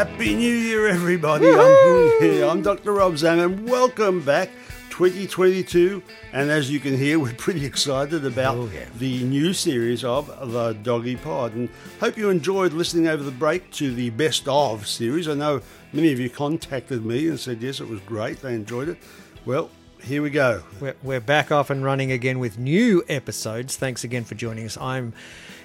Happy New Year, everybody. I'm, yeah, I'm Dr. Rob Zammit, and welcome back 2022. And as you can hear, we're pretty excited about Oh, yeah. the new series of The Doggy Pod. And hope you enjoyed listening over the break to the Best of series. I know many of you contacted me and said, yes, it was great. They enjoyed it. Well, here we go. We're, we're back off and running again with new episodes. Thanks again for joining us. I'm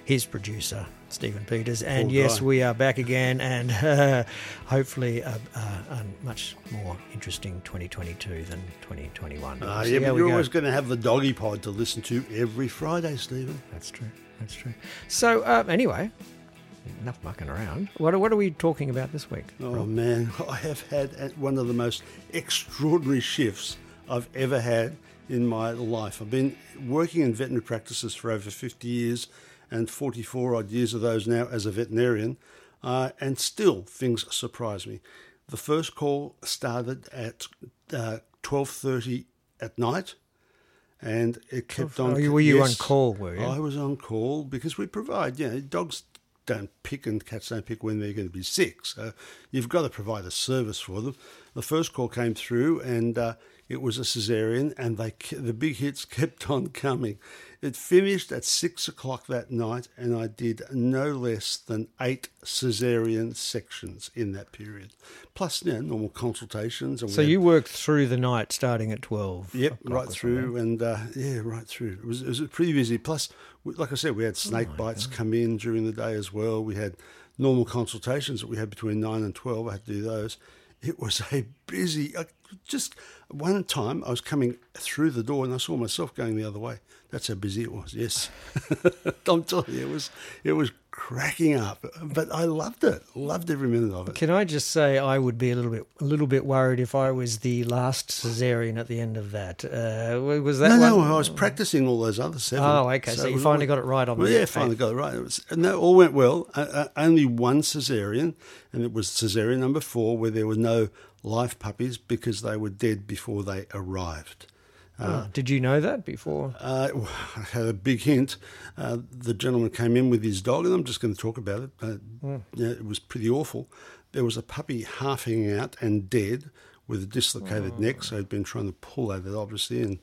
his producer, Stephen Peters, and Poor yes, guy. we are back again, and uh, hopefully a, a, a much more interesting 2022 than 2021. But Uh, see yeah, but you're go. always going to have the Doggy Pod to listen to every Friday, Stephen. That's true. That's true. So uh, anyway, enough mucking around. What are, what are we talking about this week? Oh Rob? man, I have had one of the most extraordinary shifts I've ever had in my life. I've been working in veterinary practices for over 50 years and 44 odd years of those now as a veterinarian, uh, and still things surprise me. The first call started at uh, 12:30 at night, and it kept on. Oh, you- were you on call, were you? I was on call because we provide. You know, dogs don't pick and cats don't pick when they're going to be sick. So you've got to provide a service for them. The first call came through, and uh, it was a cesarean, and they the big hits kept on coming. It finished at six o'clock that night, and I did no less than eight cesarean sections in that period, plus you know, normal consultations. So you worked through the night, starting at 12. Yep, right through, and uh, yeah, right through. It was, it was pretty busy. Plus, like I said, we had snake bites come in during the day as well. We had normal consultations that we had between nine and twelve. I had to do those. It was a busy. Uh, Just one time, I was coming through the door and I saw myself going the other way. That's how busy it was. Yes, I'm telling you, it was it was cracking up. But I loved it. Loved every minute of it. Can I just say I would be a little bit a little bit worried if I was the last cesarean at the end of that. Uh, was that no, no. I was practicing all those other seven. Oh, okay, so it you finally got it right on Well, the yeah, finally got it right. It was, and that all went well. Uh, uh, only one cesarean, and it was cesarean number four, where there were no live puppies because they were dead before they arrived. Oh, did you know that before? Uh, I had a big hint. Uh, the gentleman came in with his dog, and I'm just going to talk about it. Uh, yeah, it was pretty awful. There was a puppy half hanging out and dead with a dislocated neck, so he'd been trying to pull at it, obviously. And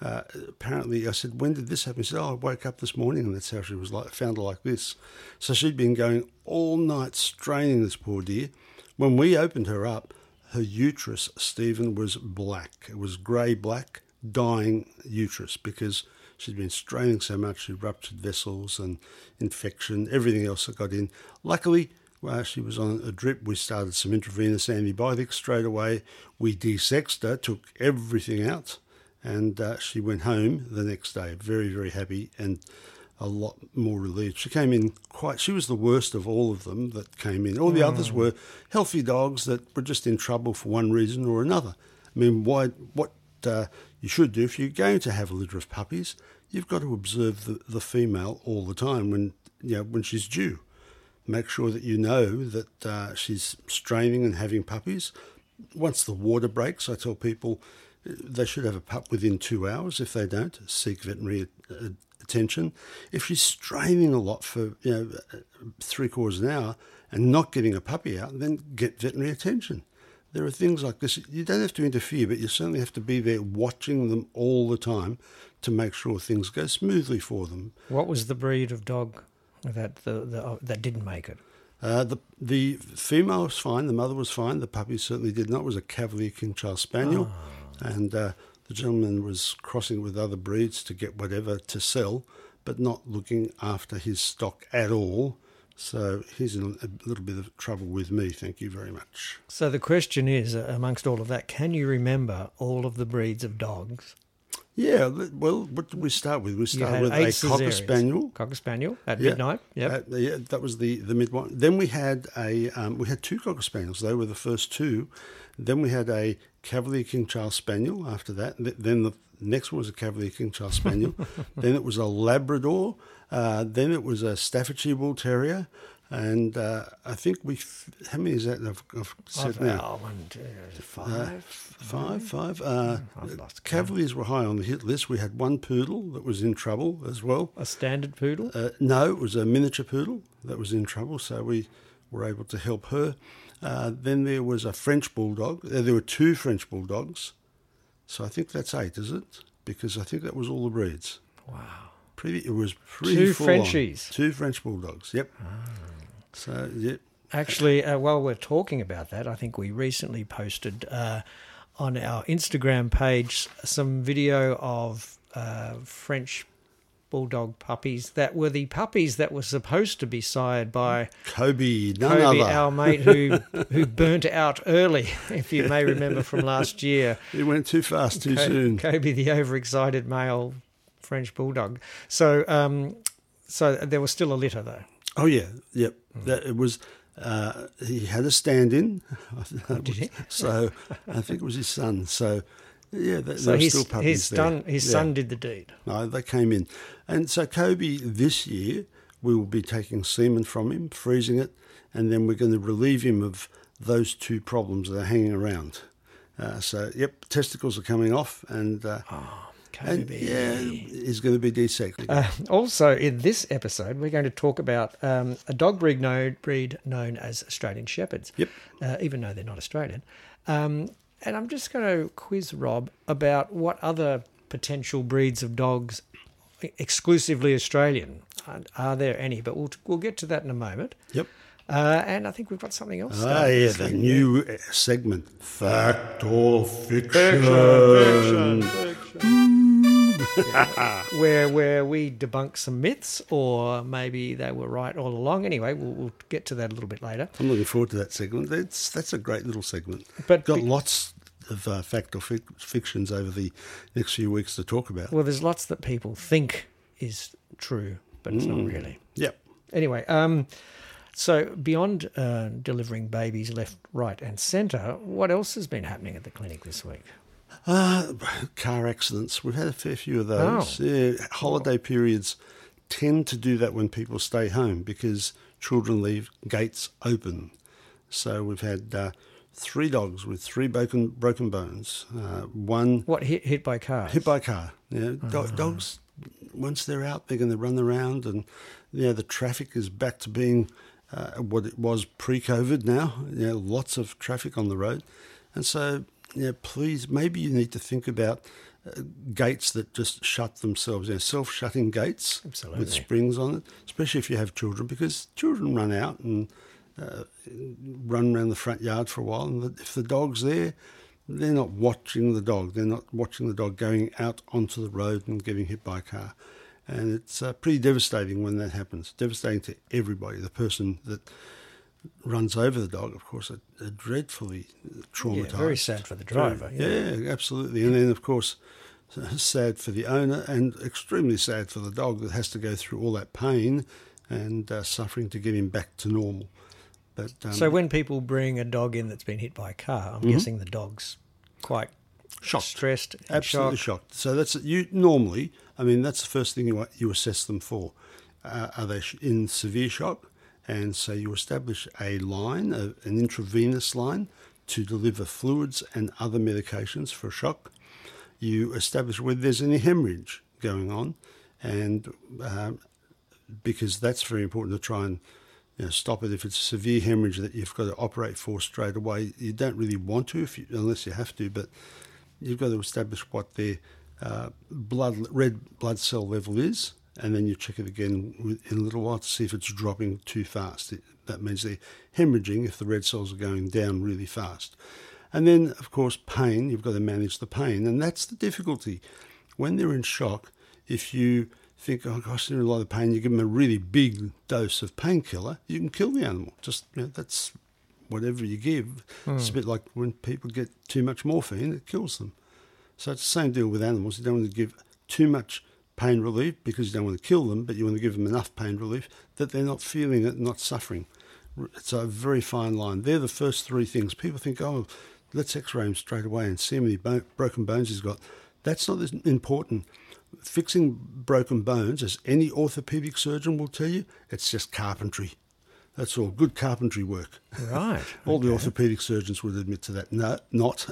uh, apparently, I said, "When did this happen?" He said, "Oh, I woke up this morning, and that's how she was like, found her like this." So she'd been going all night straining this poor dear. When we opened her up, her uterus, Stephen, was black. It was grey black, dying uterus because she'd been straining so much, she ruptured vessels and infection, everything else that got in. Luckily, while she was on a drip, we started some intravenous antibiotics straight away. We desexed her, took everything out, and uh, she went home the next day, very, very happy. And a lot more relieved. She came in quite. She was the worst of all of them that came in. All the others were healthy dogs that were just in trouble for one reason or another. I mean, why? What uh, you should do if you're going to have a litter of puppies, you've got to observe the, the female all the time when you know when she's due. Make sure that you know that uh, she's straining and having puppies. Once the water breaks, I tell people uh, they should have a pup within two hours. If they don't, seek veterinary uh, attention. If she's straining a lot for you know three quarters of an hour and not getting a puppy out, then get veterinary attention. There are things like this. You don't have to interfere, but you certainly have to be there watching them all the time to make sure things go smoothly for them. What was the breed of dog that the, the uh, that didn't make it? Uh, the the female was fine. The mother was fine. The puppy certainly did not. It was a Cavalier King Charles Spaniel, and uh, the gentleman was crossing with other breeds to get whatever to sell, but not looking after his stock at all. So he's in a little bit of trouble with me. Thank you very much. So the question is, amongst all of that, can you remember all of the breeds of dogs? Yeah, well, what did we start with? We started with a cocker spaniel. Cocker spaniel at Yeah. midnight. Yep. Uh, yeah, that was the the mid one. Then we had a um, we had two cocker spaniels. They were the first two. Then we had a Cavalier King Charles Spaniel. After that, then the next one was a Cavalier King Charles Spaniel. then it was a Labrador. Uh, then it was a Staffordshire Bull Terrier. And uh, I think we how many is that? I've, I've said I've- now. oh, one, two, Uh, five. five, five. Uh. Cavaliers were high on the hit list. We had one poodle that was in trouble as well. a standard poodle. Uh, no, it was a miniature poodle that was in trouble, so we were able to help her. Uh, then there was a French bulldog. Uh, there were two French bulldogs. So I think that's eight, is it? Because I think that was all the breeds. wow. Pretty, it was pretty Two on. Frenchies. Ah. Two French bulldogs. Yep. So yep. Actually, uh, while we're talking about that, I think we recently posted uh, on our Instagram page some video of uh, French bulldog puppies that were the puppies that were supposed to be sired by Kobe, Kobe, our mate who who burnt out early, if you may remember from last year. It went too fast, too Co- soon. Kobe, the overexcited male French bulldog. So, um, so there was still a litter though. Oh yeah, yep. Hmm. That it was. Uh, he had a stand-in. Oh, did he? So I think it was his son. So yeah, there, So his still puppies his there. son his Yeah. son did the deed. No, they came in, and so Kobe this year we will be taking semen from him, freezing it, and then we're going to relieve him of those two problems that are hanging around. Uh, so yep, testicles are coming off, and uh, and Kobe. yeah, he's going to be desexed. Uh, also, in this episode, we're going to talk about um, a dog breed, known, breed known as Australian Shepherds. Yep. Uh, even though they're not Australian. Um, and I'm just going to quiz Rob about what other potential breeds of dogs exclusively Australian are, are there any? But we'll we'll get to that in a moment. yep. Uh, and I think we've got something else. Ah, started yeah, the week. new uh, segment, fact or fiction. where where we debunk some myths, or maybe they were right all along. Anyway, we'll, we'll get to that a little bit later. I'm looking forward to that segment. That's that's a great little segment. But got be- lots of uh, fact or fic- fictions over the next few weeks to talk about. Well, there's lots that people think is true, but it's Mm. not really. Yep. Anyway, um, so beyond uh, delivering babies left, right, and centre, what else has been happening at the clinic this week? Uh, car accidents. We've had a fair few of those. Oh. Yeah, holiday periods tend to do that when people stay home because children leave gates open. So we've had uh, three dogs with three broken broken bones. Uh, one What hit hit by cars? hit by car. Do- Ah. dogs once they're out, they're going to run around, and you know the traffic is back to being uh, what it was pre-COVID. Now, you know, lots of traffic on the road, and so know, please, maybe you need to think about. Uh, gates that just shut themselves, you know, self-shutting gates Absolutely. with springs on it, especially if you have children, because children run out and uh, run around the front yard for a while, and if the dog's there, they're not watching the dog. They're not watching the dog going out onto the road and getting hit by a car. And it's uh, pretty devastating when that happens. Devastating to everybody. The person that runs over the dog, of course, are, are dreadfully traumatized. Yeah, very sad for the driver, Yeah. absolutely. And then, of course, sad for the owner and extremely sad for the dog that has to go through all that pain and uh, suffering to get him back to normal. But um, So when people bring a dog in that's been hit by a car, I'm guessing the dog's quite Mm-hmm. shocked, stressed, absolutely shocked. shocked. So that's you normally. I mean, that's the first thing you you assess them for. Uh, are they in severe shock? And so you establish a line, a, an intravenous line, to deliver fluids and other medications for shock. You establish whether there's any hemorrhage going on, and um, because that's very important to try and you know, stop it. If it's severe hemorrhage that you've got to operate for straight away, you don't really want to you, unless you have to, but you've got to establish what their uh, blood red blood cell level is, and then you check it again in a little while to see if it's dropping too fast. It, that means they're hemorrhaging if the red cells are going down really fast. And then, of course, pain. You've got to manage the pain, and that's the difficulty. When they're in shock, if you think, oh gosh, they're in a lot of pain, you give them a really big dose of painkiller, you can kill the animal. Just you know, that's whatever you give. Hmm. It's a bit like when people get too much morphine, it kills them. So it's the same deal with animals. You don't want to give too much pain relief because you don't want to kill them, but you want to give them enough pain relief that they're not feeling it, not suffering. It's a very fine line. They're the first three things. People think, oh, let's x-ray him straight away and see how many broken bones he's got. That's not as important. Fixing broken bones, as any orthopedic surgeon will tell you, it's just carpentry. That's all good carpentry work. Right. All the orthopedic surgeons would admit to that. No, not.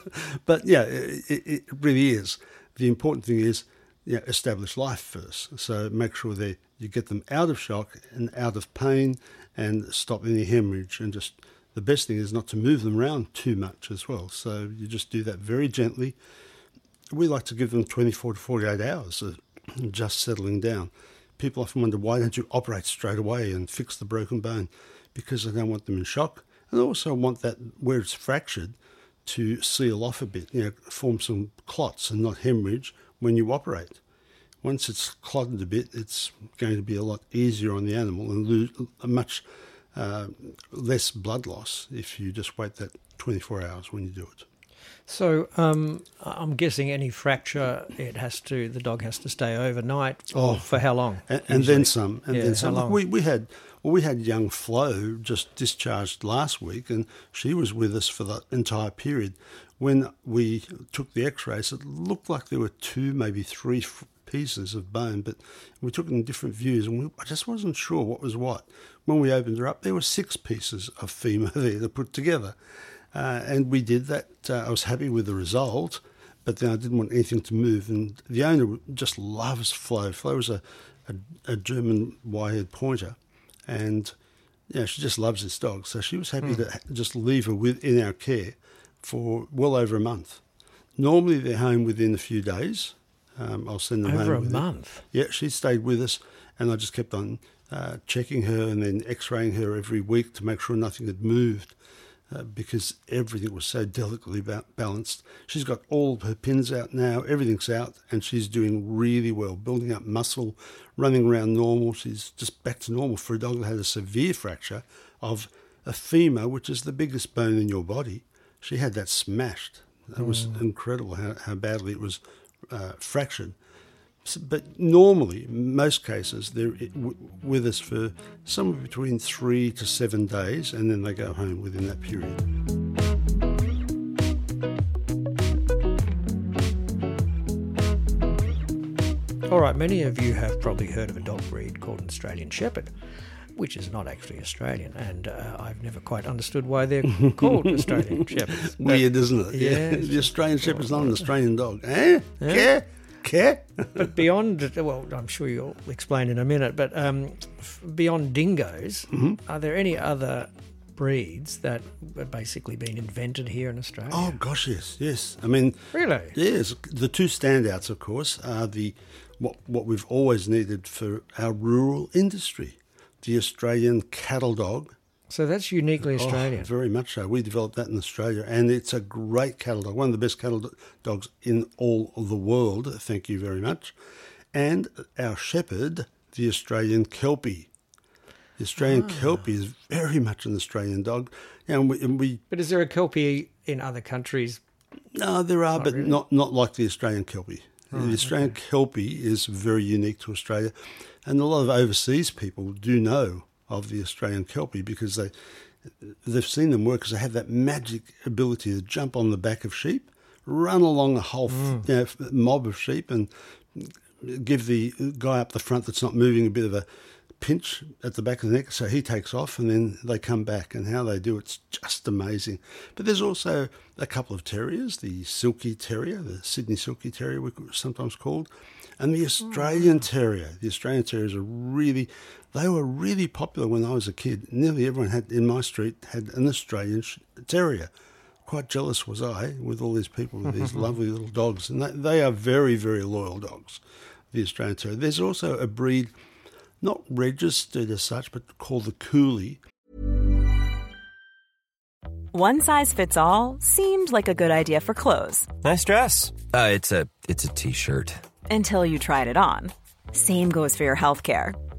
but yeah, it it really is. The important thing is establish life first. So make sure that you get them out of shock and out of pain and stop any hemorrhage. And just the best thing is not to move them around too much as well. So you just do that very gently. We like to give them 24 to 48 hours of just settling down. People often wonder why don't you operate straight away and fix the broken bone? Because I don't want them in shock. And I also want that where it's fractured to seal off a bit, you know, form some clots and not hemorrhage when you operate. Once it's clotted a bit, it's going to be a lot easier on the animal and lose a much uh, less blood loss if you just wait that 24 hours when you do it. So um, I'm guessing any fracture, it has to the dog has to stay overnight. Oh. for how long? and, and then some. And Yeah, then some. We we had well, we had young Flo just discharged last week, and she was with us for the entire period. When we took the X-rays, it looked like there were two, maybe three f- pieces of bone, but we took it in different views, and we, I just wasn't sure what was what. When we opened her up, there were six pieces of femur there to put together, uh, and we did that. Uh, I was happy with the result but then I didn't want anything to move. And the owner just loves Flo. Flo was a, a, a German wire pointer, and yeah, she just loves this dog. So she was happy to just leave her with in our care for well over a month. Normally they're home within a few days. Um, I'll send them Over a home her. month. Yeah, she stayed with us, and I just kept on uh, checking her and then X-raying her every week to make sure nothing had moved, uh, because everything was so delicately ba- balanced. She's got all her pins out now, everything's out, and she's doing really well, building up muscle, running around normal. She's just back to normal for a dog that had a severe fracture of a femur, which is the biggest bone in your body. She had that smashed. That was incredible how, how badly it was uh, fractured. But normally, most cases, they're w- with us for somewhere between three to seven days, and then they go home within that period. All right, many of you have probably heard of a dog breed called an Australian Shepherd, which is not actually Australian, and uh, I've never quite understood why they're called Australian Shepherds. But- Weird, isn't it? Yeah, the Australian Shepherd's not an Australian dog. Eh? Care? Care? But beyond, well, I'm sure you'll explain in a minute, but um, f- beyond dingoes, Mm-hmm. are there any other breeds that have basically been invented here in Australia? Oh gosh, yes, yes. I mean, Really? Yes, the two standouts, of course, are the what what we've always needed for our rural industry, the Australian cattle dog. So that's uniquely Oh, Australian. very much so. We developed that in Australia, and it's a great cattle dog, one of the best cattle do- dogs in all of the world. Thank you very much. And our shepherd, the Australian Kelpie. The Australian Ah. Kelpie is very much an Australian dog, and we, and we but is there a Kelpie in other countries No, there are, but not not like the Australian Kelpie. The Australian Kelpie is very unique to Australia, and a lot of overseas people do know of the Australian Kelpie because they they've seen them work because they have that magic ability to jump on the back of sheep, run along a whole f- mm. you know, mob of sheep, and give the guy up the front that's not moving a bit of a pinch at the back of the neck, so he takes off, and then they come back. And how they do it's just amazing. But there's also a couple of terriers: the Silky Terrier, the Sydney Silky Terrier, we're sometimes called, and the Australian mm. Terrier. The Australian Terriers are really, they were really popular when I was a kid. Nearly everyone had in my street had an Australian sh- Terrier. Quite jealous was I with all these people with these lovely little dogs, and they, they are very, very loyal dogs. The Australian Terrier. There's also a breed not registered as such, but called the Koolie. One size fits all seemed like a good idea for clothes Nice dress. Uh, it's a it's a t-shirt. until you tried it on. Same goes for your healthcare.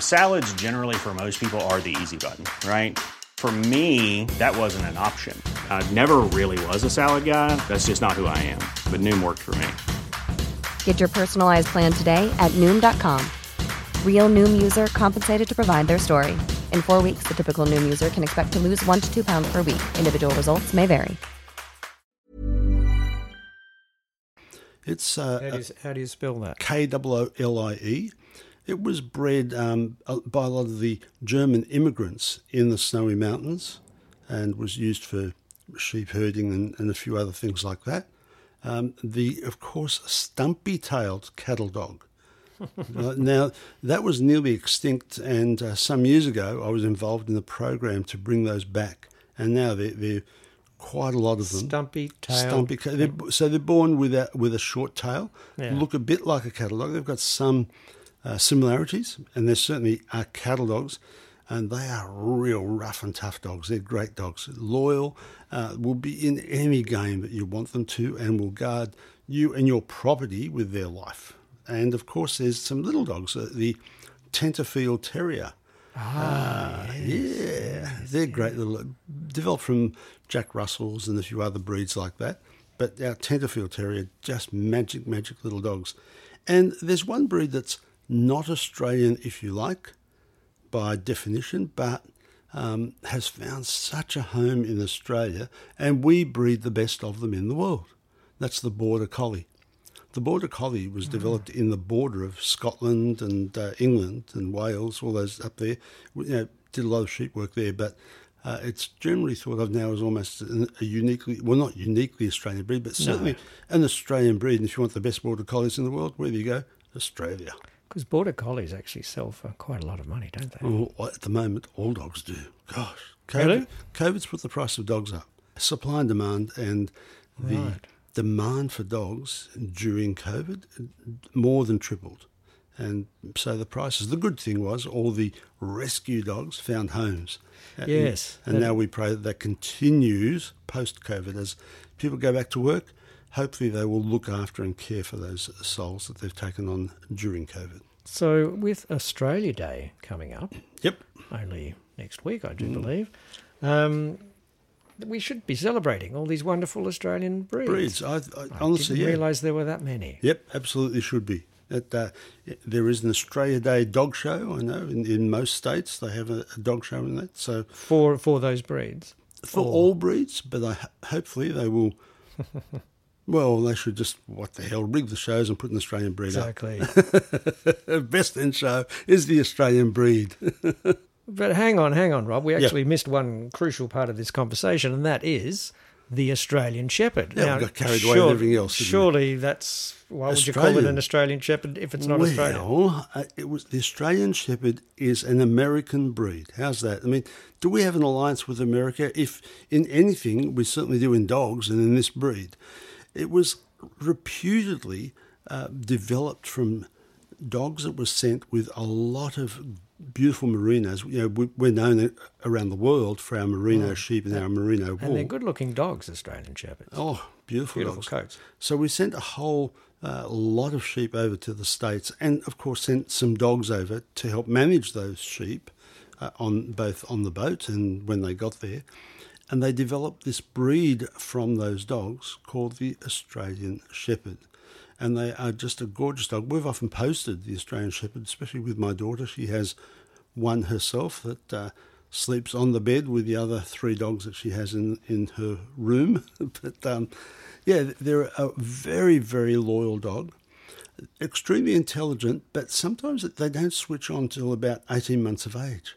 Salads, generally, for most people, are the easy button, right? For me, that wasn't an option. I never really was a salad guy. That's just not who I am. But Noom worked for me. Get your personalized plan today at Noom.com. Real Noom user compensated to provide their story. In four weeks, the typical Noom user can expect to lose one to two pounds per week. Individual results may vary. It's uh, How do you, how do you spell that? K O O L I E. It was bred um, by a lot of the German immigrants in the Snowy Mountains and was used for sheep herding and, and a few other things like that. Um, the, of course, stumpy tailed cattle dog. Uh, now, that was nearly extinct, and uh, some years ago I was involved in the program to bring those back. And now they're, they're quite a lot of them. Stumpy tail. Stumpy. They're, so they're born with a, with a short tail, Yeah. look a bit like a cattle dog. They've got some uh, similarities, and there certainly are cattle dogs, and they are real rough and tough dogs. They're great dogs, loyal, uh, will be in any game that you want them to, and will guard you and your property with their life. And of course, there's some little dogs, uh, the Tenterfield Terrier. Ah, yeah, they're great little. Developed from Jack Russells and a few other breeds like that. But our Tenterfield Terrier, just magic, magic little dogs. And there's one breed that's not Australian, if you like, by definition, but um, has found such a home in Australia, and we breed the best of them in the world. That's the Border Collie. The Border Collie was developed in the border of Scotland and uh, England and Wales, all those up there. We, You know, did a lot of sheep work there, but uh, it's generally thought of now as almost an- a uniquely, well, not uniquely Australian breed, but certainly an Australian breed. And if you want the best Border Collies in the world, where do you go? Australia. Because border collies actually sell for quite a lot of money, don't they? Well, at the moment, all dogs do. Gosh, COVID, Really? COVID's put the price of dogs up. Supply and demand, and the Right. demand for dogs during COVID more than tripled. And so the prices. The good thing was all the rescue dogs found homes. And- Yes. And now we pray that that continues post COVID as people go back to work. Hopefully, they will look after and care for those souls that they've taken on during COVID. So, with Australia Day coming up, Yep. only next week, I Mm. do believe, um, we should be celebrating all these wonderful Australian breeds. Breeds. I, I, I honestly, didn't yeah. realise there were that many. Yep, absolutely should be. Uh, there is an Australia Day dog show. I know in, in most states they have a, a dog show in that. So For for those breeds. for Or- all breeds, but I, hopefully they will. well, they should just what the hell rig the shows and put an Australian breed Exactly. up. Best in show is the Australian breed. but hang on, hang on, Rob. We actually missed one crucial part of this conversation, and that is the Australian Shepherd. Yeah, we got carried away with everything else, didn't we? Surely that's why would you call it an Australian Shepherd if it's not well, Australian? uh, it was the Australian Shepherd is an American breed. How's that? I mean, do we have an alliance with America? If in anything, we certainly do in dogs and in this breed. It was reputedly uh, developed from dogs that were sent with a lot of beautiful merinos. You know, we, we're known around the world for our merino sheep and our merino wool. And they're good-looking dogs, Australian Shepherds. Oh, beautiful, Beautiful dogs. coats. So we sent a whole uh, lot of sheep over to the states, and of course sent some dogs over to help manage those sheep uh, on both on the boat and when they got there. And they developed this breed from those dogs called the Australian Shepherd. And they are just a gorgeous dog. We've often posted the Australian Shepherd, especially with my daughter. She has one herself that uh, sleeps on the bed with the other three dogs that she has in, in her room. but um, yeah, they're a very, very loyal dog. Extremely intelligent, but sometimes they don't switch on till about 18 months of age.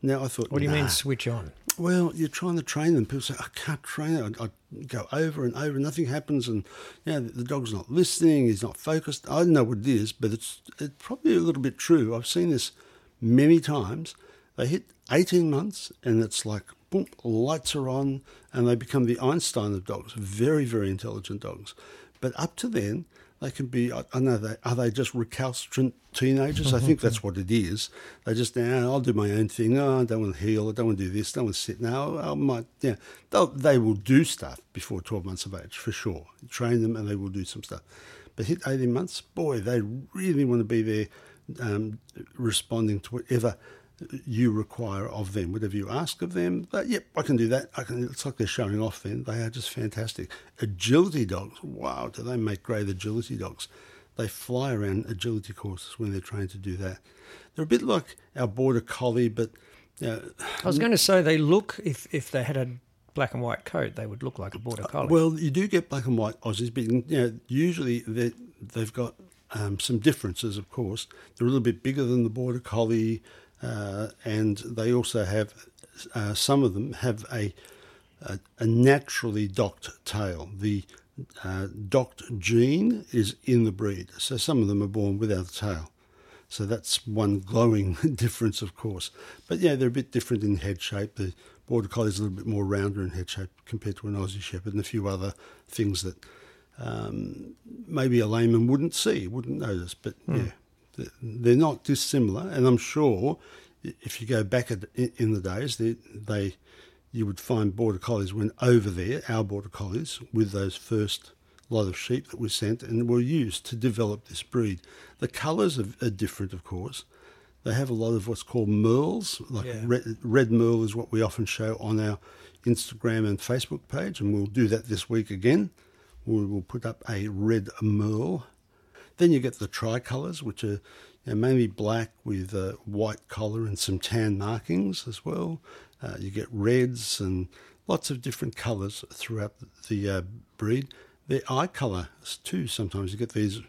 Now, I thought, What do you nah. mean switch on? Well, you're trying to train them. People say, I can't train it. I, I go over and over, nothing happens. And, you know, the, the dog's not listening, he's not focused. I don't know what it is, but it's, it's probably a little bit true. I've seen this many times. They hit 18 months and it's like, boom, lights are on and they become the Einstein of dogs. Very, very intelligent dogs. But up to then, they can be, I, I know, they, are they just recalcitrant teenagers? I think that's what it is. They just, now I'll do my own thing. Oh, I don't want to heel. I don't want to do this. I don't want to sit now. I might, yeah. They'll, they will do stuff before 12 months of age, for sure. Train them and they will do some stuff. But hit 18 months, boy, they really want to be there um, responding to whatever you require of them, whatever you ask of them. But yep, I can do that. I can. It's like they're showing off. Then they are just fantastic. Agility dogs. Wow, do they make great agility dogs? They fly around agility courses when they're trained to do that. They're a bit like our border collie, but I was going to say they look if if they had a black and white coat, they would look like a border collie. Well, you do get black and white Aussies, but you know, usually they they've got um, some differences. Of course, they're a little bit bigger than the border collie, uh, and they also have uh, some of them have a a, a naturally docked tail. The uh, docked gene is in the breed, so some of them are born without a tail. So that's one glowing difference, of course. But yeah, they're a bit different in head shape. The border collie is a little bit more rounder in head shape compared to an Aussie Shepherd, and a few other things that um, maybe a layman wouldn't see, wouldn't notice. But yeah, th- they're not dissimilar. And I'm sure if you go back in the days, they, they you would find border collies went over there, our border collies, with those first lot of sheep that were sent and were used to develop this breed. The colours are, are different, of course. They have a lot of what's called merles, like Yeah. red, red merle is what we often show on our Instagram and Facebook page, and we'll do that this week again. We will put up a red merle. Then you get the tricolours, which are you know, mainly black with a white collar and some tan markings as well. Uh, you get reds and lots of different colours throughout the uh, breed. Their eye colour too. Sometimes you get these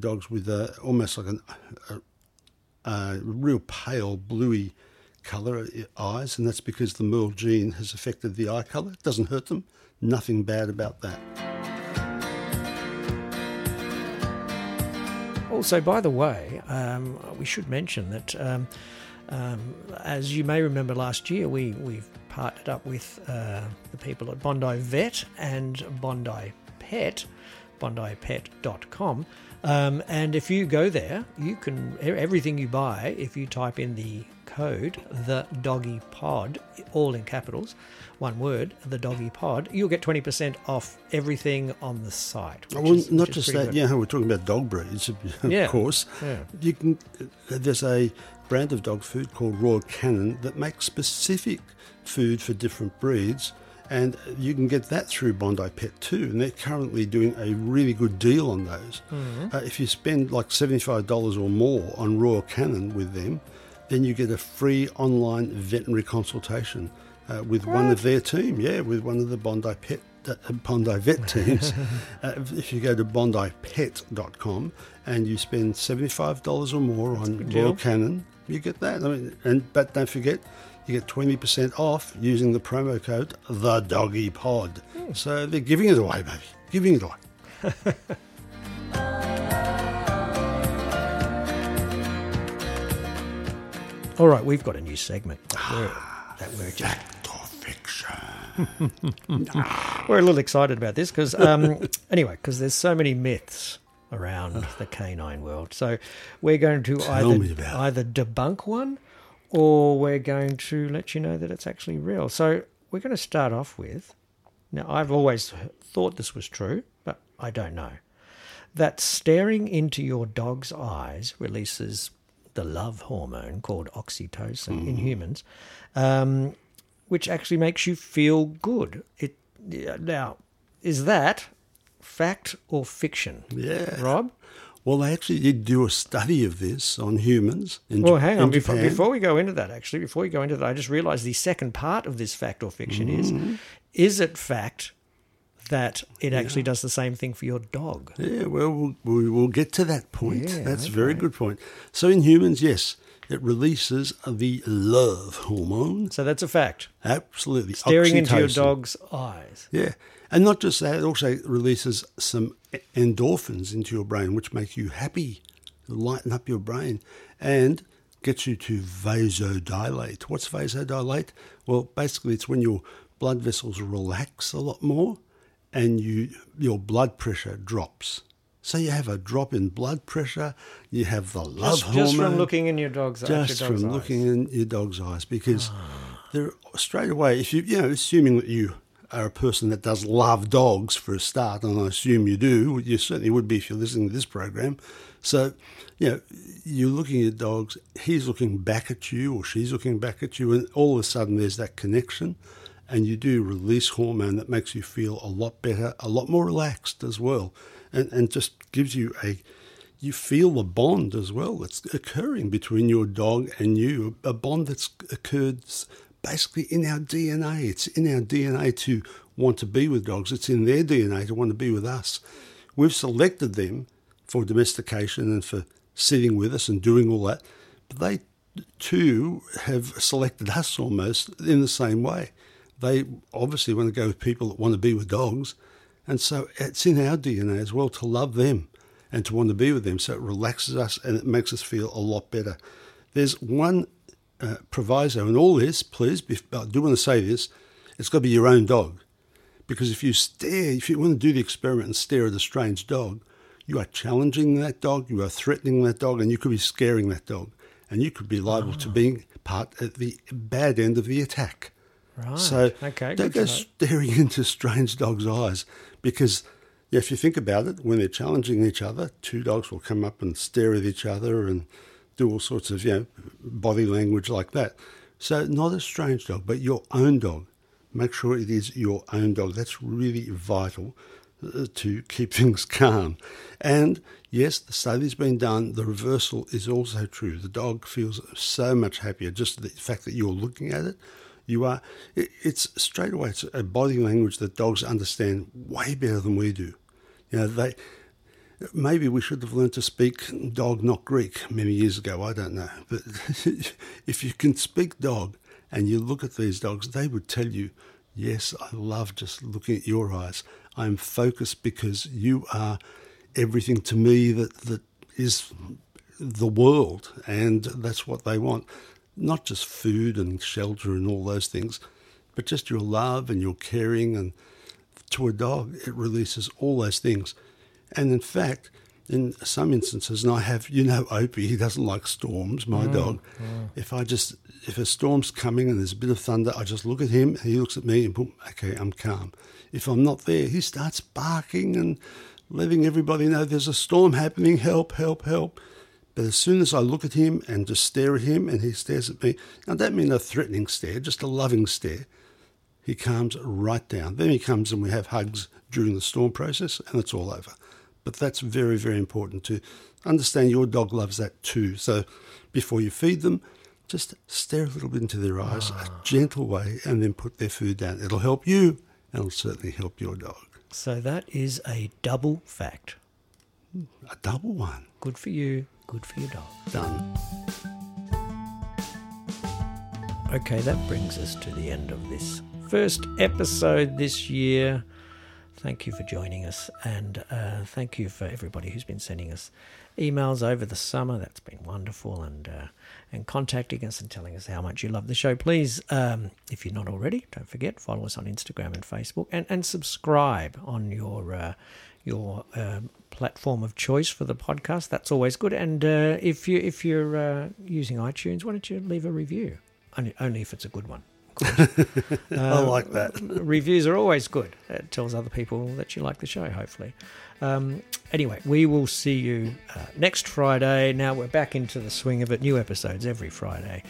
dogs with uh, almost like an, a, a real pale bluey colour eyes, and that's because the Merle gene has affected the eye colour. It doesn't hurt them. Nothing bad about that. Also, by the way, um, we should mention that, um, um, as you may remember last year, we, we've partnered up with uh, the people at Bondi Vet and Bondi Pet, bondipet.com. Um, and if you go there, you can, everything you buy, if you type in the code, the doggy pod, all in capitals, one word, the doggy pod, you'll get 20% off everything on the site. Well, is- not just that. good. Yeah, we're talking about dog breeds, of Yeah, course. yeah. You can. There's a brand of dog food called Royal Canin that makes specific food for different breeds, and you can get that through Bondi Pet too. And they're currently doing a really good deal on those. Mm-hmm. Uh, if you spend like seventy-five dollars or more on Royal Canin with them, then you get a free online veterinary consultation uh, with one of their team. Yeah, with one of the Bondi Pet uh, Bondi Vet teams. uh, if you go to bondipet.com and you spend $75 or more on. Royal Canin, you get that. I mean, and But don't forget, you get 20% off using the promo code The Doggy Pod. So they're giving it away, baby. Giving it away. All right, we've got a new segment that we're, that we're just we're a little excited about this because um, anyway, because there's so many myths around the canine world. So we're going to Tell either either debunk one or we're going to let you know that it's actually real. So we're going to start off with. Now, I've always thought this was true, but I don't know. That staring into your dog's eyes releases the love hormone called oxytocin in humans, um, which actually makes you feel good. It yeah, now is that fact or fiction? Yeah. Rob. Well, they actually did do a study of this on humans. In, Well, hang on. Before, before we go into that, actually, before we go into that, I just realised the second part of this fact or fiction Mm-hmm. is: is it fact that it actually does the same thing for your dog? Yeah, well, we'll, we will get to that point. Yeah, That's a very good point. So in humans, yes, it releases the love hormone. So that's a fact. Absolutely. Staring into your dog's eyes. Yeah. And not just that, it also releases some endorphins into your brain, which make you happy, lighten up your brain, and gets you to vasodilate. What's vasodilate? Well, basically, it's when your blood vessels relax a lot more and you your blood pressure drops. So you have a drop in blood pressure, you have the love Just, hormone. just from looking in your dog's your Just from eyes. Looking in your dog's eyes, because they're straight away. If you, you know, assuming that you are a person that does love dogs for a start, and I assume you do, you certainly would be if you're listening to this program. So, you know, you're looking at dogs. He's looking back at you, or she's looking back at you, and all of a sudden there's that connection, and you do release hormone that makes you feel a lot better, a lot more relaxed as well, and and just gives you a you feel the bond as well that's occurring between your dog and you, a bond that's occurred basically in our DNA. It's in our DNA to want to be with dogs, it's in their DNA to want to be with us. We've selected them for domestication and for sitting with us and doing all that, but they too have selected us almost in the same way. They obviously want to go with people that want to be with dogs, and so it's in our DNA as well to love them and to want to be with them. So it relaxes us and it makes us feel a lot better. There's one uh, proviso in all this, please. I do want to say this: it's got to be your own dog, because if you stare, if you want to do the experiment and stare at a strange dog, you are challenging that dog, you are threatening that dog, and you could be scaring that dog, and you could be liable to being part at the bad end of the attack. Right. So Okay, don't go staring into strange dogs' eyes because yeah, if you think about it, when they're challenging each other, two dogs will come up and stare at each other and do all sorts of you know body language like that. So not a strange dog, but your own dog. Make sure it is your own dog. That's really vital uh, to keep things calm. And yes, the study's been done. The reversal is also true. The dog feels so much happier. Just the fact that you're looking at it, you are. It, it's straight away. It's a body language that dogs understand way better than we do. You know, they maybe we should have learned to speak dog, not Greek, many years ago. I don't know, but if you can speak dog and you look at these dogs, they would tell you, "Yes, I love just looking at your eyes. I'm focused because you are everything to me that that is the world, and that's what they want. Not just food and shelter and all those things, but just your love and your caring. And to a dog, it releases all those things. And in fact, in some instances, and I have, you know, Opie, he doesn't like storms, my mm, dog. If I just, if a storm's coming and there's a bit of thunder, I just look at him and he looks at me and boom, okay, I'm calm. If I'm not there, he starts barking and letting everybody know there's a storm happening, help, help, help. But as soon as I look at him and just stare at him and he stares at me, I don't mean a threatening stare, just a loving stare, he calms right down. Then he comes and we have hugs during the storm process and it's all over. But that's very, very important to understand your dog loves that too. So before you feed them, just stare a little bit into their eyes, a ah. gentle way, and then put their food down. It'll help you and it'll certainly help your dog. So that is a double fact. A double one. Good for you, good for your dog. Done. Okay, that brings us to the end of this first episode this year. Thank you for joining us, and uh, thank you for everybody who's been sending us emails over the summer. That's been wonderful, and uh, and contacting us and telling us how much you love the show. Please, um, if you're not already, don't forget follow us on Instagram and Facebook, and and subscribe on your uh, your uh, platform of choice for the podcast. That's always good. And uh, if you if you're uh, using iTunes, why don't you leave a review? Only, only if it's a good one. I like that. Reviews are always good. It tells other people that you like the show, hopefully. Um, anyway, we will see you uh, next Friday. Now we're back into the swing of it. New episodes every Friday.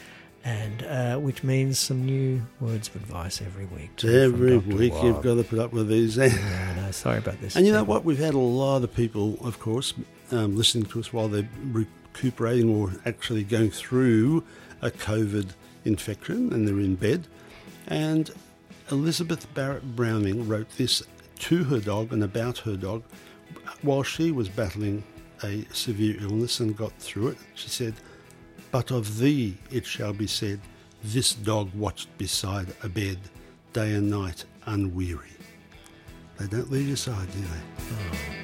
And uh, which means some new words of advice every week. too, Every week Wild. you've got to put up with these. Yeah, no, sorry about this. And you know what? We've had a lot of people, of course, um, listening to us while they're recuperating or actually going through a COVID infection and they're in bed. And Elizabeth Barrett Browning wrote this to her dog and about her dog while she was battling a severe illness and got through it. She said, But of thee it shall be said, This dog watched beside a bed, day and night, unweary. They don't leave your side, do they? Oh.